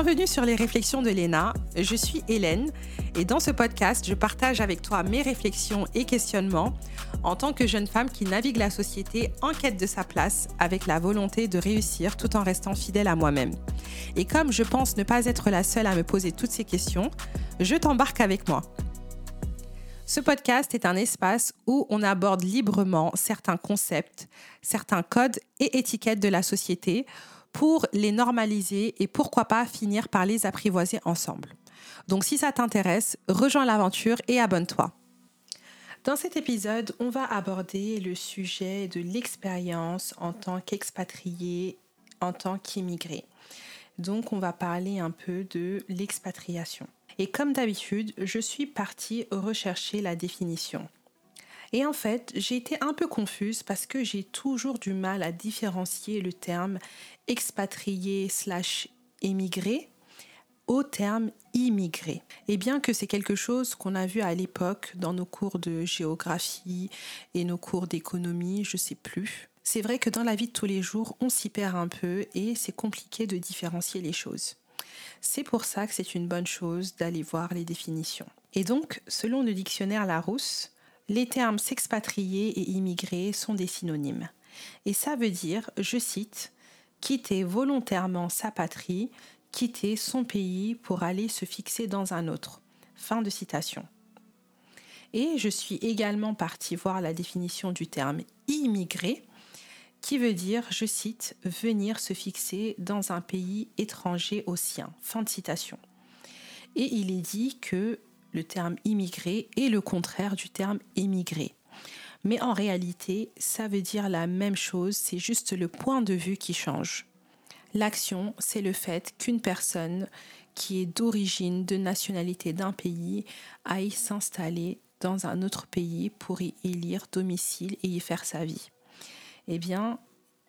Bienvenue sur les réflexions de Léna. Je suis Hélène et dans ce podcast, je partage avec toi mes réflexions et questionnements en tant que jeune femme qui navigue la société en quête de sa place avec la volonté de réussir tout en restant fidèle à moi-même. Et comme je pense ne pas être la seule à me poser toutes ces questions, je t'embarque avec moi. Ce podcast est un espace où on aborde librement certains concepts, certains codes et étiquettes de la société pour les normaliser et pourquoi pas finir par les apprivoiser ensemble. Donc si ça t'intéresse, rejoins l'aventure et abonne-toi. Dans cet épisode, on va aborder le sujet de l'expérience en tant qu'expatrié, en tant qu'immigré. Donc on va parler un peu de l'expatriation. Et comme d'habitude, je suis partie rechercher la définition. Et en fait, j'ai été un peu confuse parce que j'ai toujours du mal à différencier le terme expatrié slash émigré au terme immigré. Et bien que c'est quelque chose qu'on a vu à l'époque dans nos cours de géographie et nos cours d'économie, je sais plus. C'est vrai que dans la vie de tous les jours, on s'y perd un peu et c'est compliqué de différencier les choses. C'est pour ça que c'est une bonne chose d'aller voir les définitions. Et donc, selon le dictionnaire Larousse, les termes s'expatrier et immigrer sont des synonymes. Et ça veut dire, je cite, quitter volontairement sa patrie, quitter son pays pour aller se fixer dans un autre. Fin de citation. Et je suis également partie voir la définition du terme immigrer, qui veut dire, je cite, venir se fixer dans un pays étranger au sien. Fin de citation. Et il est dit que le terme immigré est le contraire du terme émigré. Mais en réalité, ça veut dire la même chose, c'est juste le point de vue qui change. L'action, c'est le fait qu'une personne qui est d'origine, de nationalité d'un pays, aille s'installer dans un autre pays pour y élire domicile et y faire sa vie. Eh bien,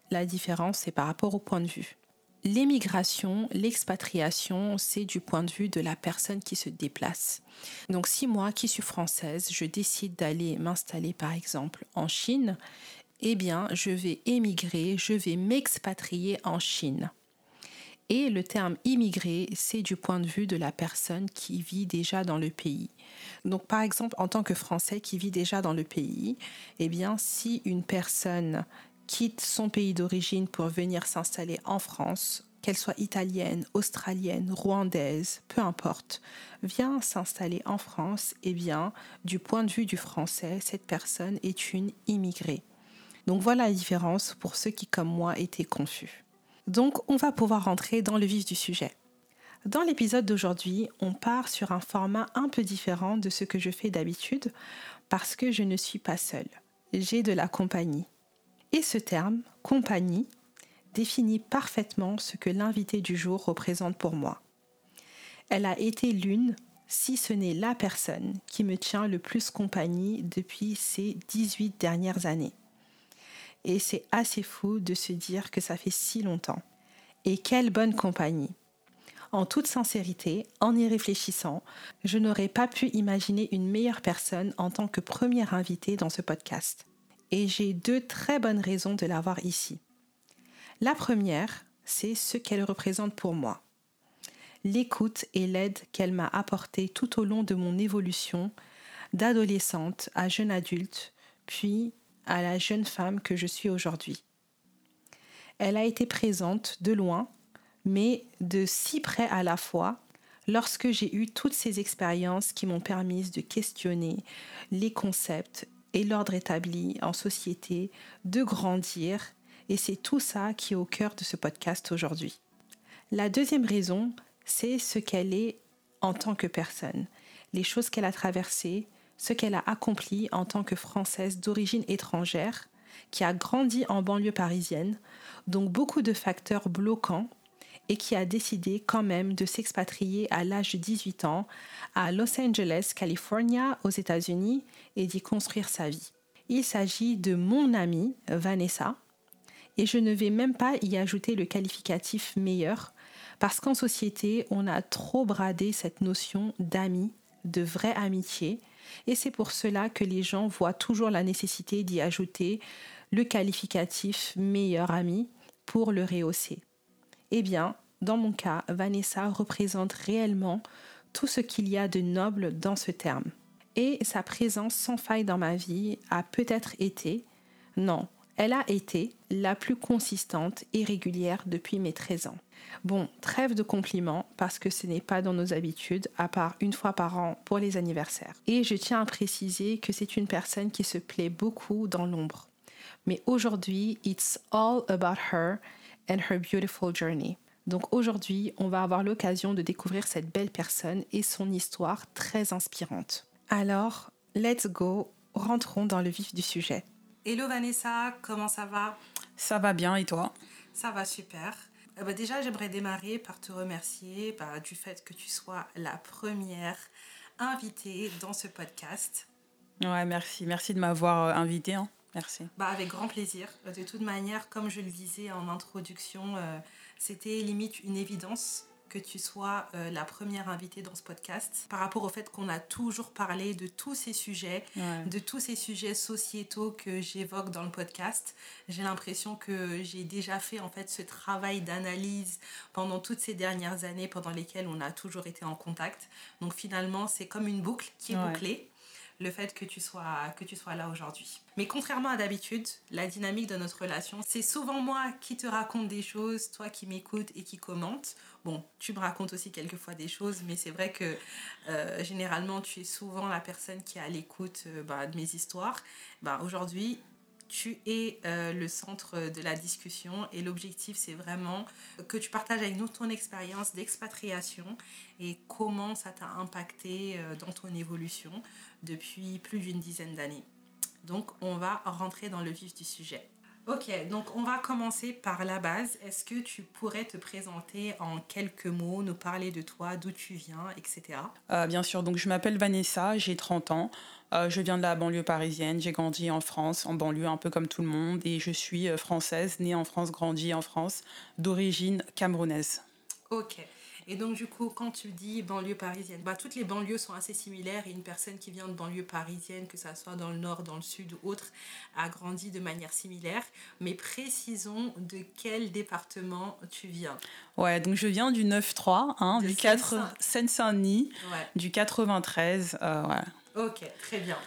la différence, c'est par rapport au point de vue. L'émigration, l'expatriation, c'est du point de vue de la personne qui se déplace. Donc si moi, qui suis française, je décide d'aller m'installer par exemple en Chine, eh bien, je vais émigrer, je vais m'expatrier en Chine. Et le terme immigré, c'est du point de vue de la personne qui vit déjà dans le pays. Donc par exemple, en tant que Français qui vit déjà dans le pays, eh bien, si une personne quitte son pays d'origine pour venir s'installer en France, qu'elle soit italienne, australienne, rwandaise, peu importe, vient s'installer en France, eh bien, du point de vue du français, cette personne est une immigrée. Donc voilà la différence pour ceux qui, comme moi, étaient confus. Donc on va pouvoir rentrer dans le vif du sujet. Dans l'épisode d'aujourd'hui, on part sur un format un peu différent de ce que je fais d'habitude parce que je ne suis pas seule. J'ai de la compagnie. Et ce terme, compagnie, définit parfaitement ce que l'invité du jour représente pour moi. Elle a été l'une, si ce n'est la personne, qui me tient le plus compagnie depuis ces 18 dernières années. Et c'est assez fou de se dire que ça fait si longtemps. Et quelle bonne compagnie. En toute sincérité, en y réfléchissant, je n'aurais pas pu imaginer une meilleure personne en tant que première invitée dans ce podcast et j'ai deux très bonnes raisons de l'avoir ici. La première, c'est ce qu'elle représente pour moi. L'écoute et l'aide qu'elle m'a apportée tout au long de mon évolution d'adolescente à jeune adulte, puis à la jeune femme que je suis aujourd'hui. Elle a été présente de loin, mais de si près à la fois, lorsque j'ai eu toutes ces expériences qui m'ont permis de questionner les concepts et l'ordre établi en société, de grandir, et c'est tout ça qui est au cœur de ce podcast aujourd'hui. La deuxième raison, c'est ce qu'elle est en tant que personne, les choses qu'elle a traversées, ce qu'elle a accompli en tant que Française d'origine étrangère, qui a grandi en banlieue parisienne, donc beaucoup de facteurs bloquants et qui a décidé quand même de s'expatrier à l'âge de 18 ans à Los Angeles, California, aux États-Unis, et d'y construire sa vie. Il s'agit de mon amie Vanessa, et je ne vais même pas y ajouter le qualificatif meilleur, parce qu'en société, on a trop bradé cette notion d'ami, de vraie amitié, et c'est pour cela que les gens voient toujours la nécessité d'y ajouter le qualificatif meilleur ami pour le rehausser. Eh bien, dans mon cas, Vanessa représente réellement tout ce qu'il y a de noble dans ce terme. Et sa présence sans faille dans ma vie a peut-être été, non, elle a été la plus consistante et régulière depuis mes 13 ans. Bon, trêve de compliments parce que ce n'est pas dans nos habitudes, à part une fois par an pour les anniversaires. Et je tiens à préciser que c'est une personne qui se plaît beaucoup dans l'ombre. Mais aujourd'hui, it's all about her and her beautiful journey. Donc aujourd'hui, on va avoir l'occasion de découvrir cette belle personne et son histoire très inspirante. Alors, let's go, rentrons dans le vif du sujet. Hello Vanessa, comment ça va? Ça va bien et toi? Ça va super. Euh, bah, déjà, j'aimerais démarrer par te remercier bah, du fait que tu sois la première invitée dans ce podcast. Ouais, merci. Merci de m'avoir euh, invitée. Hein. Merci. Bah, avec grand plaisir. Euh, de toute manière, comme je le disais en introduction, c'était limite une évidence que tu sois euh, la première invitée dans ce podcast par rapport au fait qu'on a toujours parlé de tous ces sujets, de tous ces sujets sociétaux que j'évoque dans le podcast. J'ai l'impression que j'ai déjà fait en fait ce travail d'analyse pendant toutes ces dernières années pendant lesquelles on a toujours été en contact. Donc finalement, c'est comme une boucle qui est bouclée le fait que tu sois, que tu sois là aujourd'hui. Mais contrairement à d'habitude, la dynamique de notre relation, c'est souvent moi qui te raconte des choses, toi qui m'écoutes et qui commente. Bon, tu me racontes aussi quelquefois des choses, mais c'est vrai que euh, généralement, tu es souvent la personne qui est à l'écoute euh, bah, de mes histoires. Bah, aujourd'hui, tu es euh, le centre de la discussion et l'objectif c'est vraiment que tu partages avec nous ton expérience d'expatriation et comment ça t'a impacté euh, dans ton évolution depuis plus d'une dizaine d'années. Donc on va rentrer dans le vif du sujet. Ok, donc on va commencer par la base. Est-ce que tu pourrais te présenter en quelques mots, nous parler de toi, d'où tu viens, etc. Euh, bien sûr, donc je m'appelle Vanessa, j'ai 30 ans. Euh, je viens de la banlieue parisienne, j'ai grandi en France, en banlieue un peu comme tout le monde, et je suis euh, française, née en France, grandie en France, d'origine camerounaise. Ok. Et donc, du coup, quand tu dis banlieue parisienne, bah, toutes les banlieues sont assez similaires et une personne qui vient de banlieue parisienne, que ça soit dans le nord, dans le sud ou autre, a grandi de manière similaire. Mais précisons de quel département tu viens. Ouais, donc je viens du 9-3, hein, du 4 Seine-Saint-Denis, du 93. Euh, Ok, très bien.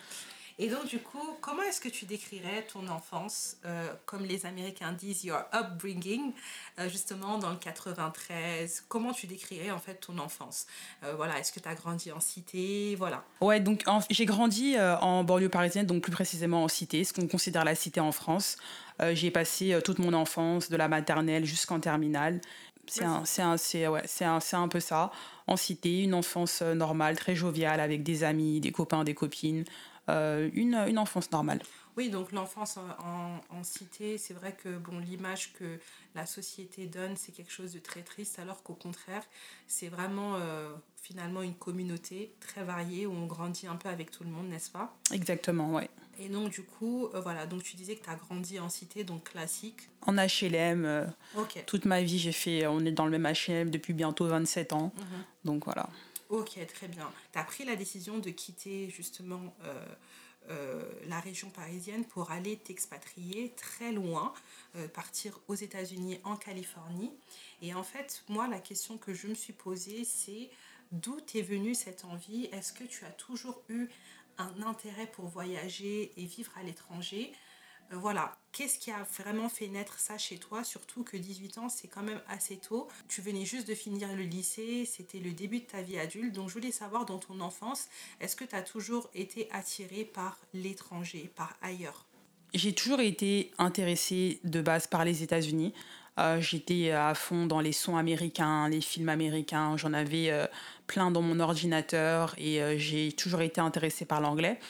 Et donc, du coup, comment est-ce que tu décrirais ton enfance, euh, comme les Américains disent, your upbringing, euh, justement dans le 93 Comment tu décrirais en fait ton enfance? Euh, Voilà, est-ce que tu as grandi en cité? Voilà. Ouais, donc j'ai grandi en banlieue parisienne, donc plus précisément en cité, ce qu'on considère la cité en France. j'ai passé toute mon enfance, de la maternelle jusqu'en terminale. C'est un, un, ouais, un, un peu ça. En cité, une enfance normale, très joviale, avec des amis, des copains, des copines. Euh, une, une, enfance normale. Oui, donc l'enfance en, en, cité, c'est vrai que bon, l'image que la société donne, c'est quelque chose de très triste, alors qu'au contraire, c'est vraiment euh, finalement une communauté très variée où on grandit un peu avec tout le monde, n'est-ce pas? Exactement, oui. Et donc, du coup, euh, voilà, donc tu disais que tu as grandi en cité, donc classique. En HLM. Toute ma vie, j'ai fait, on est dans le même HLM depuis bientôt 27 ans. Mhm. Donc voilà. Ok, très bien. Tu as pris la décision de quitter justement euh, euh, la région parisienne pour aller t'expatrier très loin, euh, partir aux États-Unis, en Californie. Et en fait, moi, la question que je me suis posée, c'est d'où t'es venue cette envie? Est-ce que tu as toujours eu un intérêt pour voyager et vivre à l'étranger? Euh, voilà, qu'est-ce qui a vraiment fait naître ça chez toi? Surtout que 18 ans, c'est quand même assez tôt. Tu venais juste de finir le lycée, c'était le début de ta vie adulte. Donc je voulais savoir dans ton enfance, est-ce que tu as toujours été attiré par l'étranger, par ailleurs? J'ai toujours été intéressée de base par les États-Unis. Euh, j'étais à fond dans les sons américains, les films américains. J'en avais euh, plein dans mon ordinateur et j'ai toujours été intéressée par l'anglais.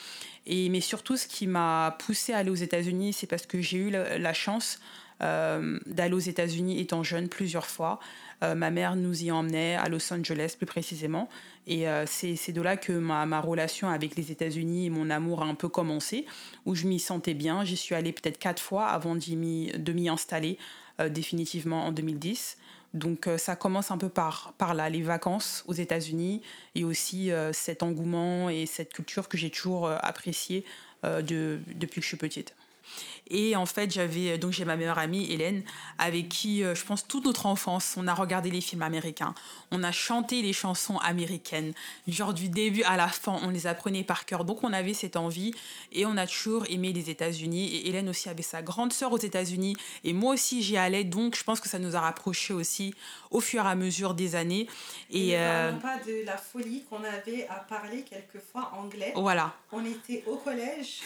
Et, mais surtout, ce qui m'a poussé à aller aux États-Unis, c'est parce que j'ai eu la, chance euh, d'aller aux États-Unis étant jeune plusieurs fois. Euh, ma mère nous y emmenait à Los Angeles plus précisément. Et euh, c'est de là que ma, ma, relation avec les États-Unis et mon amour a un peu commencé, où je m'y sentais bien. J'y suis allée peut-être quatre fois avant de m'y installer définitivement en 2010. Donc euh, ça commence un peu par, par là, les vacances aux États-Unis et aussi euh, cet engouement et cette culture que j'ai toujours euh, appréciée de, depuis que je suis petite. Et en fait, j'avais donc j'ai ma meilleure amie Hélène avec qui je pense toute notre enfance, on a regardé les films américains, on a chanté les chansons américaines, genre du début à la fin, on les apprenait par cœur. Donc on avait cette envie et on a toujours aimé les États-Unis et Hélène aussi avait sa grande sœur aux États-Unis et moi aussi j'y allais donc je pense que ça nous a rapprochés aussi au fur et à mesure des années. Et, et euh... pas de la folie qu'on avait à parler quelquefois anglais. Voilà. On était au collège.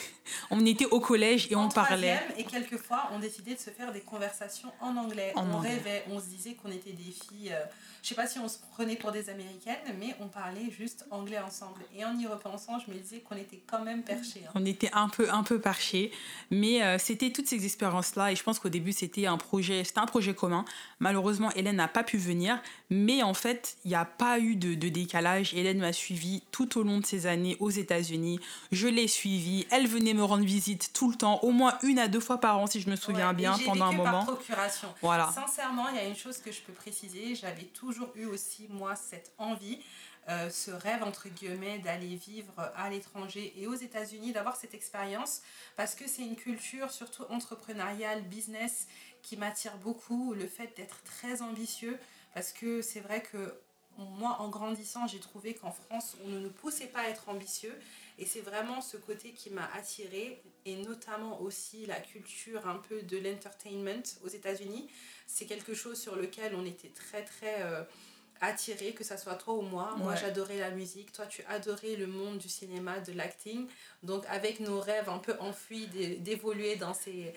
on était au collège et on parlait. Et quelquefois on décidait de se faire des conversations en anglais. on rêvait, on se disait qu'on était des filles. Euh, je sais pas si on se prenait pour des américaines, mais on parlait juste anglais ensemble. Et en y repensant, je me disais qu'on était quand même perchés. Hein. On était un peu, un peu perchés, mais euh, c'était toutes ces expériences-là. Et je pense qu'au début, c'était un projet, c'était un projet commun. Malheureusement, Hélène n'a pas pu venir, mais en fait, il n'y a pas eu de, de décalage. Hélène m'a suivi tout au long de ces années aux États-Unis. Je l'ai suivie. Elle venait me rendre visite tout le temps, au moins une à deux fois par an, si je me souviens bien, pendant un moment. Par procuration. Voilà. Sincèrement, il y a une chose que je peux préciser. J'avais toujours eu aussi, moi, cette envie, euh, ce rêve, entre guillemets, d'aller vivre à l'étranger et aux États-Unis, d'avoir cette expérience, parce que c'est une culture, surtout entrepreneuriale, business, qui m'attire beaucoup. Le fait d'être très ambitieux, parce que c'est vrai que moi, en grandissant, j'ai trouvé qu'en France, on ne nous poussait pas à être ambitieux. Et c'est vraiment ce côté qui m'a attiré et notamment aussi la culture un peu de l'entertainment aux États-Unis. C'est quelque chose sur lequel on était très très euh, attiré, que ça soit toi ou moi. Moi j'adorais la musique, toi tu adorais le monde du cinéma, de l'acting. Donc avec nos rêves un peu enfouis d'évoluer dans ces,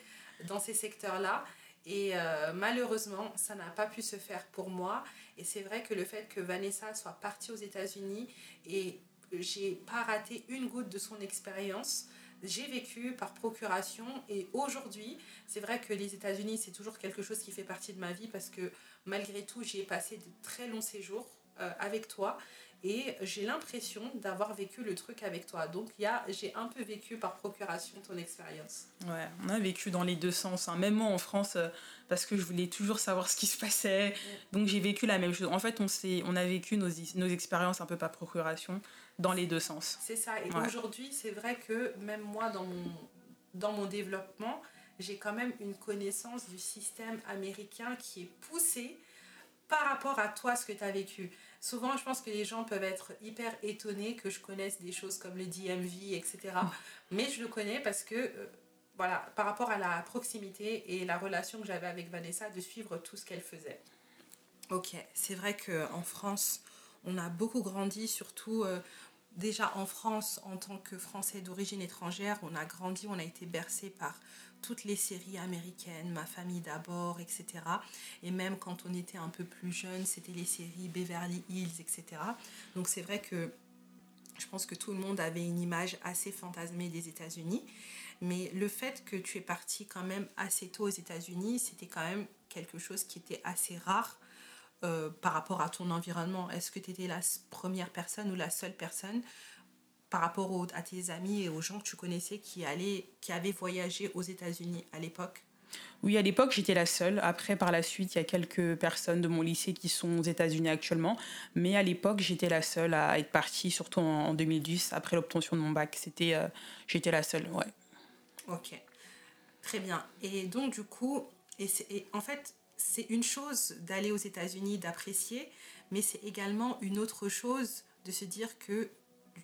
dans ces secteurs-là. Et euh, malheureusement, ça n'a pas pu se faire pour moi. Et c'est vrai que le fait que Vanessa soit partie aux États-Unis et j'ai pas raté une goutte de son expérience, j'ai vécu par procuration et aujourd'hui, c'est vrai que les États-Unis, c'est toujours quelque chose qui fait partie de ma vie parce que malgré tout, j'y ai passé de très longs séjours euh, avec toi et j'ai l'impression d'avoir vécu le truc avec toi. Donc j'ai un peu vécu par procuration ton expérience. Ouais, on a vécu dans les deux sens. Hein. Même moi en France, euh, parce que je voulais toujours savoir ce qui se passait. Donc j'ai vécu la même chose. En fait, on, on a vécu nos, nos expériences un peu par procuration dans les deux sens. C'est ça. Et aujourd'hui, c'est vrai que même moi, dans mon, dans mon développement, j'ai quand même une connaissance du système américain qui est poussé par rapport à toi, ce que tu as vécu. Souvent, je pense que les gens peuvent être hyper étonnés que je connaisse des choses comme le DMV, etc. Mais je le connais parce que, euh, voilà, par rapport à la proximité et la relation que j'avais avec Vanessa, de suivre tout ce qu'elle faisait. Ok, c'est vrai qu'en France, on a beaucoup grandi, surtout euh, déjà en France, en tant que Français d'origine étrangère, on a grandi, on a été bercé par toutes les séries américaines, Ma famille d'abord, etc. Et même quand on était un peu plus jeune, c'était les séries Beverly Hills, etc. Donc c'est vrai que je pense que tout le monde avait une image assez fantasmée des États-Unis. Mais le fait que tu es parti quand même assez tôt aux États-Unis, c'était quand même quelque chose qui était assez rare euh, par rapport à ton environnement? Est-ce que tu étais la première personne ou la seule personne par rapport à tes amis et aux gens que tu connaissais qui, allaient, qui avaient voyagé aux États-Unis à l'époque? Oui, à l'époque, j'étais la seule. Après, par la suite, il y a quelques personnes de mon lycée qui sont aux États-Unis actuellement. Mais à l'époque, j'étais la seule à être partie, surtout en, 2010, après l'obtention de mon bac. C'était, euh, j'étais la seule, ouais. Ok, très bien. Et donc, du coup, et, et en fait, c'est une chose d'aller aux États-Unis, d'apprécier, mais c'est également une autre chose de se dire que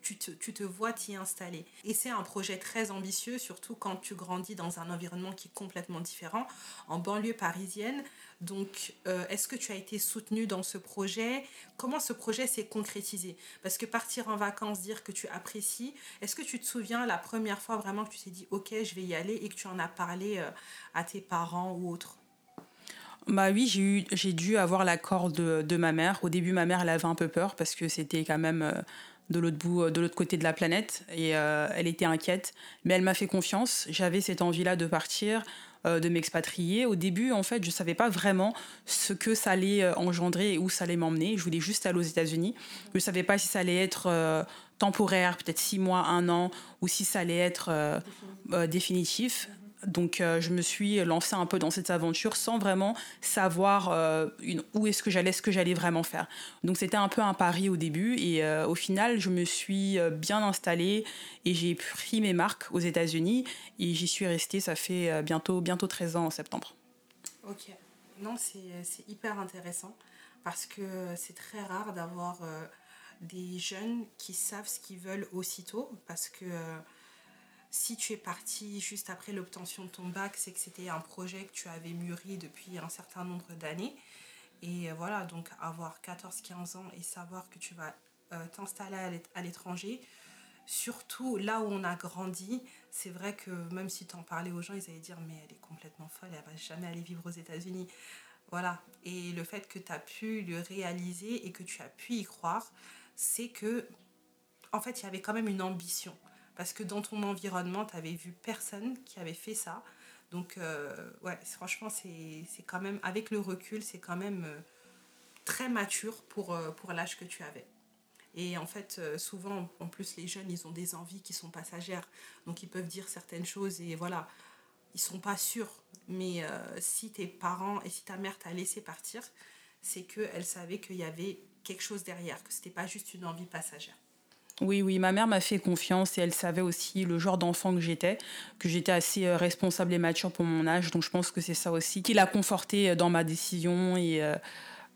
tu te, vois t'y installer. Et c'est un projet très ambitieux, surtout quand tu grandis dans un environnement qui est complètement différent, en banlieue parisienne. Donc, euh, est-ce que tu as été soutenu dans ce projet? Comment ce projet s'est concrétisé? Parce que partir en vacances, dire que tu apprécies, est-ce que tu te souviens la première fois vraiment que tu t'es dit, ok, je vais y aller et que tu en as parlé euh, à tes parents ou autres? Bah oui, j'ai dû avoir l'accord de, de, ma mère. Au début, ma mère, elle avait un peu peur parce que c'était quand même euh, de l'autre bout, euh, de l'autre côté de la planète et euh, elle était inquiète. Mais elle m'a fait confiance. J'avais cette envie-là de partir, de m'expatrier. Au début, en fait, je savais pas vraiment ce que ça allait engendrer et où ça allait m'emmener. Je voulais juste aller aux États-Unis. Je savais pas si ça allait être temporaire, peut-être six mois, un an, ou si ça allait être définitif. Donc je me suis lancée un peu dans cette aventure sans vraiment savoir où est-ce que j'allais, ce que j'allais vraiment faire. Donc c'était un peu un pari au début et au final je me suis bien installée et j'ai pris mes marques aux États-Unis et j'y suis restée, ça fait bientôt, bientôt 13 ans en septembre. Ok, non c'est hyper intéressant parce que c'est très rare d'avoir des jeunes qui savent ce qu'ils veulent aussitôt parce que euh, si tu es parti juste après l'obtention de ton bac, c'est que c'était un projet que tu avais mûri depuis un certain nombre d'années. Et euh, voilà, donc avoir 14-15 ans et savoir que tu vas euh, t'installer à l'étranger, surtout là où on a grandi, c'est vrai que même si tu en parlais aux gens, ils allaient dire mais elle est complètement folle, elle va jamais aller vivre aux États-Unis. Voilà, et le fait que tu as pu le réaliser et que tu as pu y croire, c'est que, en fait, il y avait quand même une ambition. Parce que dans ton environnement, tu avais vu personne qui avait fait ça. Donc, euh, ouais, franchement, c'est quand même, avec le recul, c'est quand même euh, très mature pour, euh, pour l'âge que tu avais. Et en fait, souvent, en plus, les jeunes, ils ont des envies qui sont passagères. Donc, ils peuvent dire certaines choses et voilà, ils sont pas sûrs. Mais si tes parents et si ta mère t'a laissé partir, c'est qu'elle savait qu'il y avait quelque chose derrière, que c'était pas juste une envie passagère. Oui, oui, ma mère m'a fait confiance et elle savait aussi le genre d'enfant que j'étais, que j'étais assez euh, responsable et mature pour mon âge. Donc je pense que c'est ça aussi qui l'a conforté euh, dans ma décision et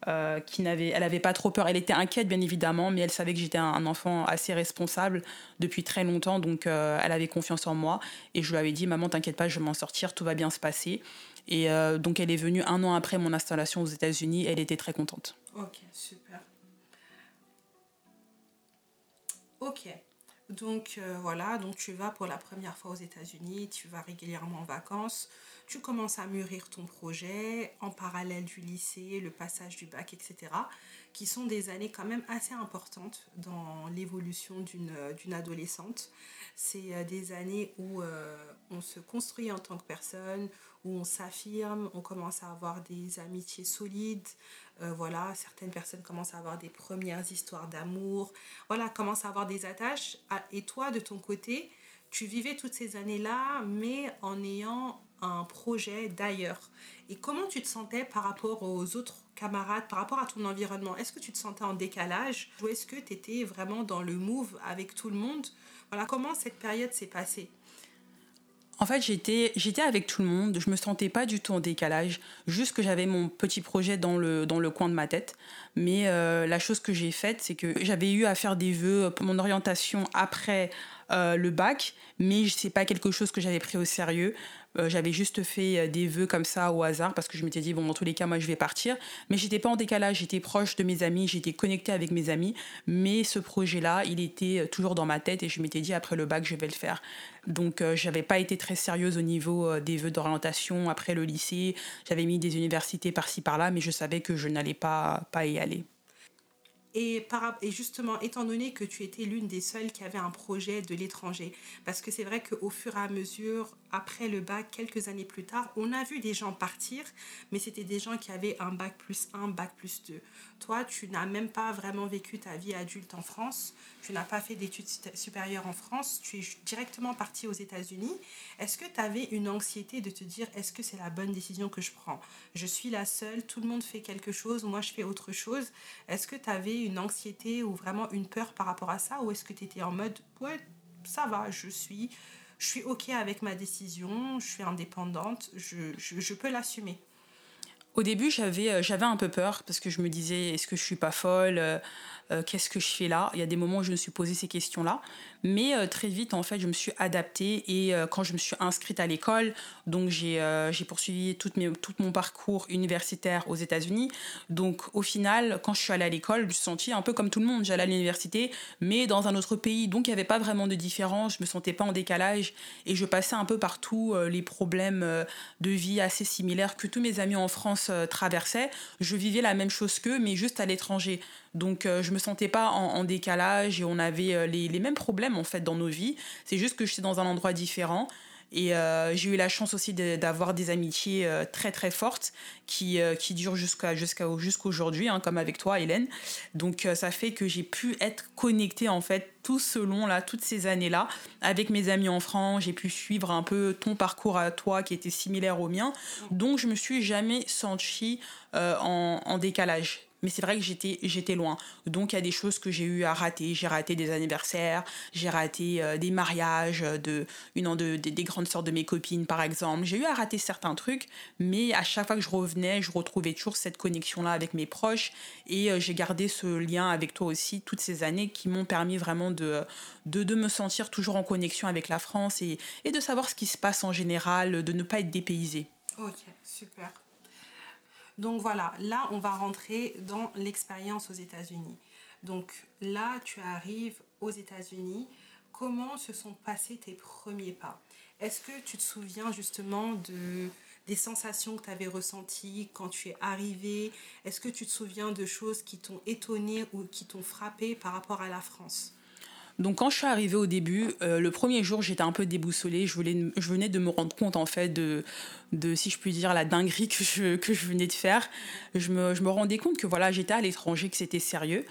euh, qui n'avait, elle n'avait pas trop peur. Elle était inquiète bien évidemment, mais elle savait que j'étais un, enfant assez responsable depuis très longtemps, donc elle avait confiance en moi et je lui avais dit maman t'inquiète pas, je vais m'en sortir, tout va bien se passer. Et donc elle est venue un an après mon installation aux États-Unis, elle était très contente. Ok, super. Ok. Donc euh, voilà, donc tu vas pour la première fois aux États-Unis, tu vas régulièrement en vacances, tu commences à mûrir ton projet en parallèle du lycée, le passage du bac, etc. qui sont des années quand même assez importantes dans l'évolution d'une euh, adolescente. C'est euh, des années où on se construit en tant que personne, où on s'affirme, on commence à avoir des amitiés solides, euh, voilà, certaines personnes commencent à avoir des premières histoires d'amour, voilà, commencent à avoir des attaches. Ah, et toi, de ton côté, tu vivais toutes ces années-là, mais en ayant un projet d'ailleurs. Et comment tu te sentais par rapport aux autres camarades, par rapport à ton environnement? Est-ce que tu te sentais en décalage? Ou est-ce que tu étais vraiment dans le move avec tout le monde? Voilà, comment cette période s'est passée? En fait, j'étais, avec tout le monde, je me sentais pas du tout en décalage, juste que j'avais mon petit projet dans le, dans le coin de ma tête. Mais euh, la chose que j'ai faite, c'est que j'avais eu à faire des vœux pour mon orientation après euh, le bac, mais c'est pas quelque chose que j'avais pris au sérieux. Euh, j'avais juste fait euh, des vœux comme ça au hasard parce que je m'étais dit, bon, dans tous les cas, moi, je vais partir. Mais j'étais pas en décalage, j'étais proche de mes amis, j'étais connectée avec mes amis. Mais ce projet-là, il était toujours dans ma tête et je m'étais dit, après le bac, je vais le faire. Donc, j'avais pas été très sérieuse au niveau des vœux d'orientation après le lycée. J'avais mis des universités par-ci par-là, mais je savais que je n'allais pas, pas y aller. Et, justement, étant donné que tu étais l'une des seules qui avait un projet de l'étranger, parce que c'est vrai qu'au fur et à mesure, après le bac, quelques années plus tard, on a vu des gens partir, mais c'était des gens qui avaient un bac plus 1, bac plus 2. Toi, tu n'as même pas vraiment vécu ta vie adulte en France, tu n'as pas fait d'études supérieures en France, tu es directement parti aux États-Unis. Est-ce que tu avais une anxiété de te dire, est-ce que c'est la bonne décision que je prends? Je suis la seule, tout le monde fait quelque chose, moi je fais autre chose. Est-ce que tu avais une anxiété ou vraiment une peur par rapport à ça, ou est-ce que tu étais en mode, ouais, ça va, je suis je suis OK avec ma décision, je suis indépendante, je, je, peux l'assumer? Au début, j'avais, euh, j'avais un peu peur parce que je me disais, est-ce que je suis pas folle euh, Qu'est-ce que je fais là? Il y a des moments où je me suis posé ces questions-là. Mais euh, très vite, en fait, je me suis adaptée et euh, quand je me suis inscrite à l'école, donc j'ai poursuivi tout mon parcours universitaire aux États-Unis. Donc au final, quand je suis allée à l'école, je me suis sentie un peu comme tout le monde. J'allais à l'université, mais dans un autre pays. Donc il n'y avait pas vraiment de différence. Je me sentais pas en décalage et je passais un peu partout les problèmes de vie assez similaires que tous mes amis en France traversaient. Je vivais la même chose qu'eux, mais juste à l'étranger. Donc je me sentais pas en, décalage et on avait les, les mêmes problèmes en fait dans nos vies. C'est juste que j'étais dans un endroit différent. Et euh, j'ai eu la chance aussi d'avoir des amitiés euh, très très fortes qui, euh, qui durent jusqu'à jusqu'à jusqu'aujourd'hui, hein, comme avec toi, Hélène. Donc ça fait que j'ai pu être connectée en fait tout ce long là, toutes ces années-là, avec mes amis en France. J'ai pu suivre un peu ton parcours à toi qui était similaire au mien. Donc je me suis jamais sentie en, en décalage mais c'est vrai que j'étais j'étais loin. Donc il y a des choses que j'ai eu à rater. J'ai raté des anniversaires, j'ai raté euh, des mariages de une de, des grandes sœurs de mes copines par exemple. J'ai eu à rater certains trucs, mais à chaque fois que je revenais, je retrouvais toujours cette connexion là avec mes proches et euh, j'ai gardé ce lien avec toi aussi toutes ces années qui m'ont permis vraiment de, de, de me sentir toujours en connexion avec la France et, et de savoir ce qui se passe en général, de ne pas être dépaysé. Ok, super. Donc voilà, là, on va rentrer dans l'expérience aux États-Unis. Donc là, tu arrives aux États-Unis. Comment se sont passés tes premiers pas? Est-ce que tu te souviens justement de, des sensations que tu avais ressenties quand tu es arrivé Est-ce que tu te souviens de choses qui t'ont étonné ou qui t'ont frappé par rapport à la France? Donc quand je suis arrivée au début, euh, le premier jour j'étais un peu déboussolée. Je, voulais, je venais de me rendre compte en fait de, de, si je puis dire, la dinguerie que je, que je venais de faire. Je me, je me rendais compte que voilà, j'étais à l'étranger, que c'était sérieux.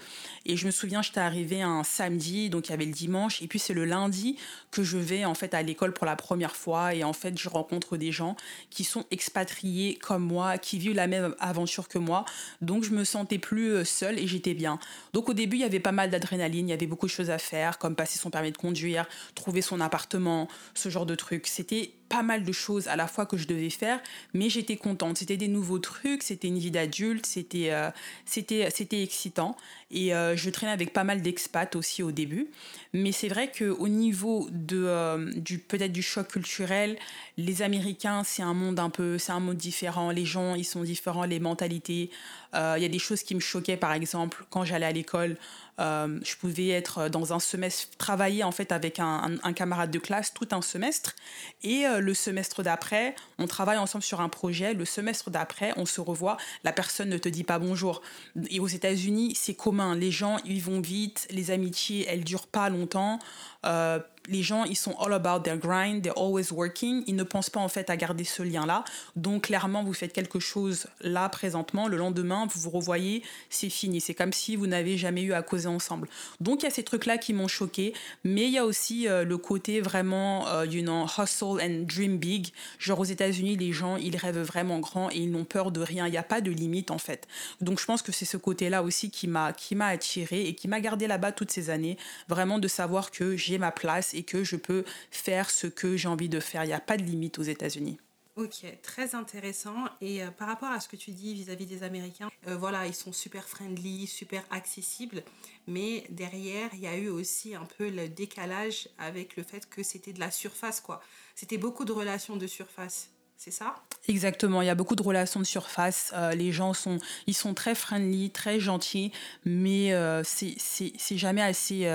Et je me souviens, j'étais arrivée un samedi, donc il y avait le dimanche, et puis c'est le lundi que je vais en fait à l'école pour la première fois. Et en fait, je rencontre des gens qui sont expatriés comme moi, qui vivent la même aventure que moi. Donc je me sentais plus euh, seule et j'étais bien. Donc au début, il y avait pas mal d'adrénaline, il y avait beaucoup de choses à faire, comme passer son permis de conduire, trouver son appartement, ce genre de trucs. C'était pas mal de choses à la fois que je devais faire, mais j'étais contente. C'était des nouveaux trucs, c'était une vie d'adulte, c'était euh, c'était c'était excitant. Et euh, je traînais avec pas mal d'expats aussi au début. Mais c'est vrai qu'au niveau de, euh, du peut-être du choc culturel, les Américains, c'est un monde un peu, c'est un monde différent. Les gens, ils sont différents, les mentalités. Il y a des choses qui me choquaient, par exemple, quand j'allais à l'école. Euh, je pouvais être dans un semestre, travailler en fait avec un, camarade de classe tout un semestre. Et euh, le semestre d'après, on travaille ensemble sur un projet. Le semestre d'après, on se revoit. La personne ne te dit pas bonjour. Et aux États-Unis, c'est commun. Les gens, ils vont vite. Les amitiés, elles durent pas longtemps. Euh, les gens, ils sont all about their grind, they're always working. Ils ne pensent pas en fait à garder ce lien-là. Donc clairement, vous faites quelque chose là présentement, le lendemain, vous vous revoyez, c'est fini. C'est comme si vous n'avez jamais eu à causer ensemble. Donc il y a ces trucs-là qui m'ont choqué, mais il y a aussi euh, le côté vraiment, euh, you know, hustle and dream big. Genre aux États-Unis, les gens, ils rêvent vraiment grand et ils n'ont peur de rien. Il n'y a pas de limite en fait. Donc je pense que c'est ce côté-là aussi qui m'a attiré et qui m'a gardé là-bas toutes ces années. Vraiment de savoir que j'ai ma place que je peux faire ce que j'ai envie de faire. Il n'y a pas de limite aux États-Unis. Ok, très intéressant. Et euh, par rapport à ce que tu dis vis-à-vis des Américains, euh, voilà, ils sont super friendly, super accessibles, mais derrière, il y a eu aussi un peu le décalage avec le fait que c'était de la surface, quoi. C'était beaucoup de relations de surface. C'est ça? Exactement, il y a beaucoup de relations de surface. Euh, les gens sont, ils sont très friendly, très gentils, mais c'est jamais assez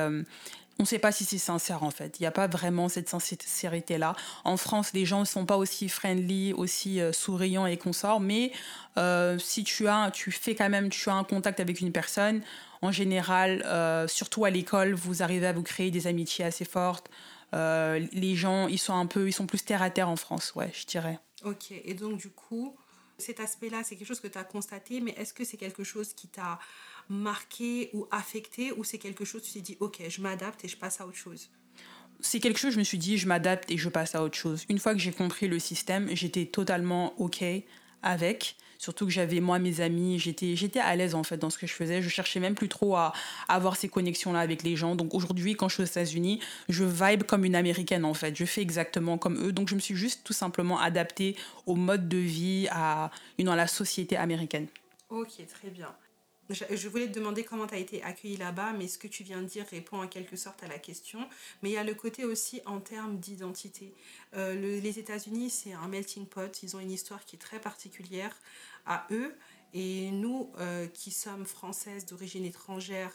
on ne sait pas si c'est sincère en fait. Il n'y a pas vraiment cette sincérité-là. En France, les gens ne sont pas aussi friendly, aussi euh, souriants et consorts, mais euh, si tu as, tu fais quand même, tu as un contact avec une personne, en général, euh, surtout à l'école, vous arrivez à vous créer des amitiés assez fortes. les gens, ils sont un peu, ils sont plus terre à terre en France, ouais, je dirais. Ok, et donc du coup, cet aspect-là, c'est quelque chose que tu as constaté, mais est-ce que c'est quelque chose qui t'a marqué ou affecté ou c'est quelque chose, tu t'es dit, ok, je m'adapte et je passe à autre chose? C'est quelque chose, je me suis dit, je m'adapte et je passe à autre chose. Une fois que j'ai compris le système, j'étais totalement OK avec. Surtout que j'avais moi mes amis, j'étais j'étais à l'aise en fait dans ce que je faisais. Je cherchais même plus trop à, avoir ces connexions là avec les gens. Donc aujourd'hui, quand je suis aux États-Unis, je vibe comme une américaine en fait. Je fais exactement comme eux. Donc je me suis juste tout simplement adaptée au mode de vie, à la société américaine. Ok, très bien. Je voulais te demander comment tu as été accueilli là-bas, mais ce que tu viens de dire répond en quelque sorte à la question. Mais il y a le côté aussi en termes d'identité. Euh, les États-Unis, c'est un melting pot. Ils ont une histoire qui est très particulière à eux. Et nous, euh, qui sommes françaises d'origine étrangère,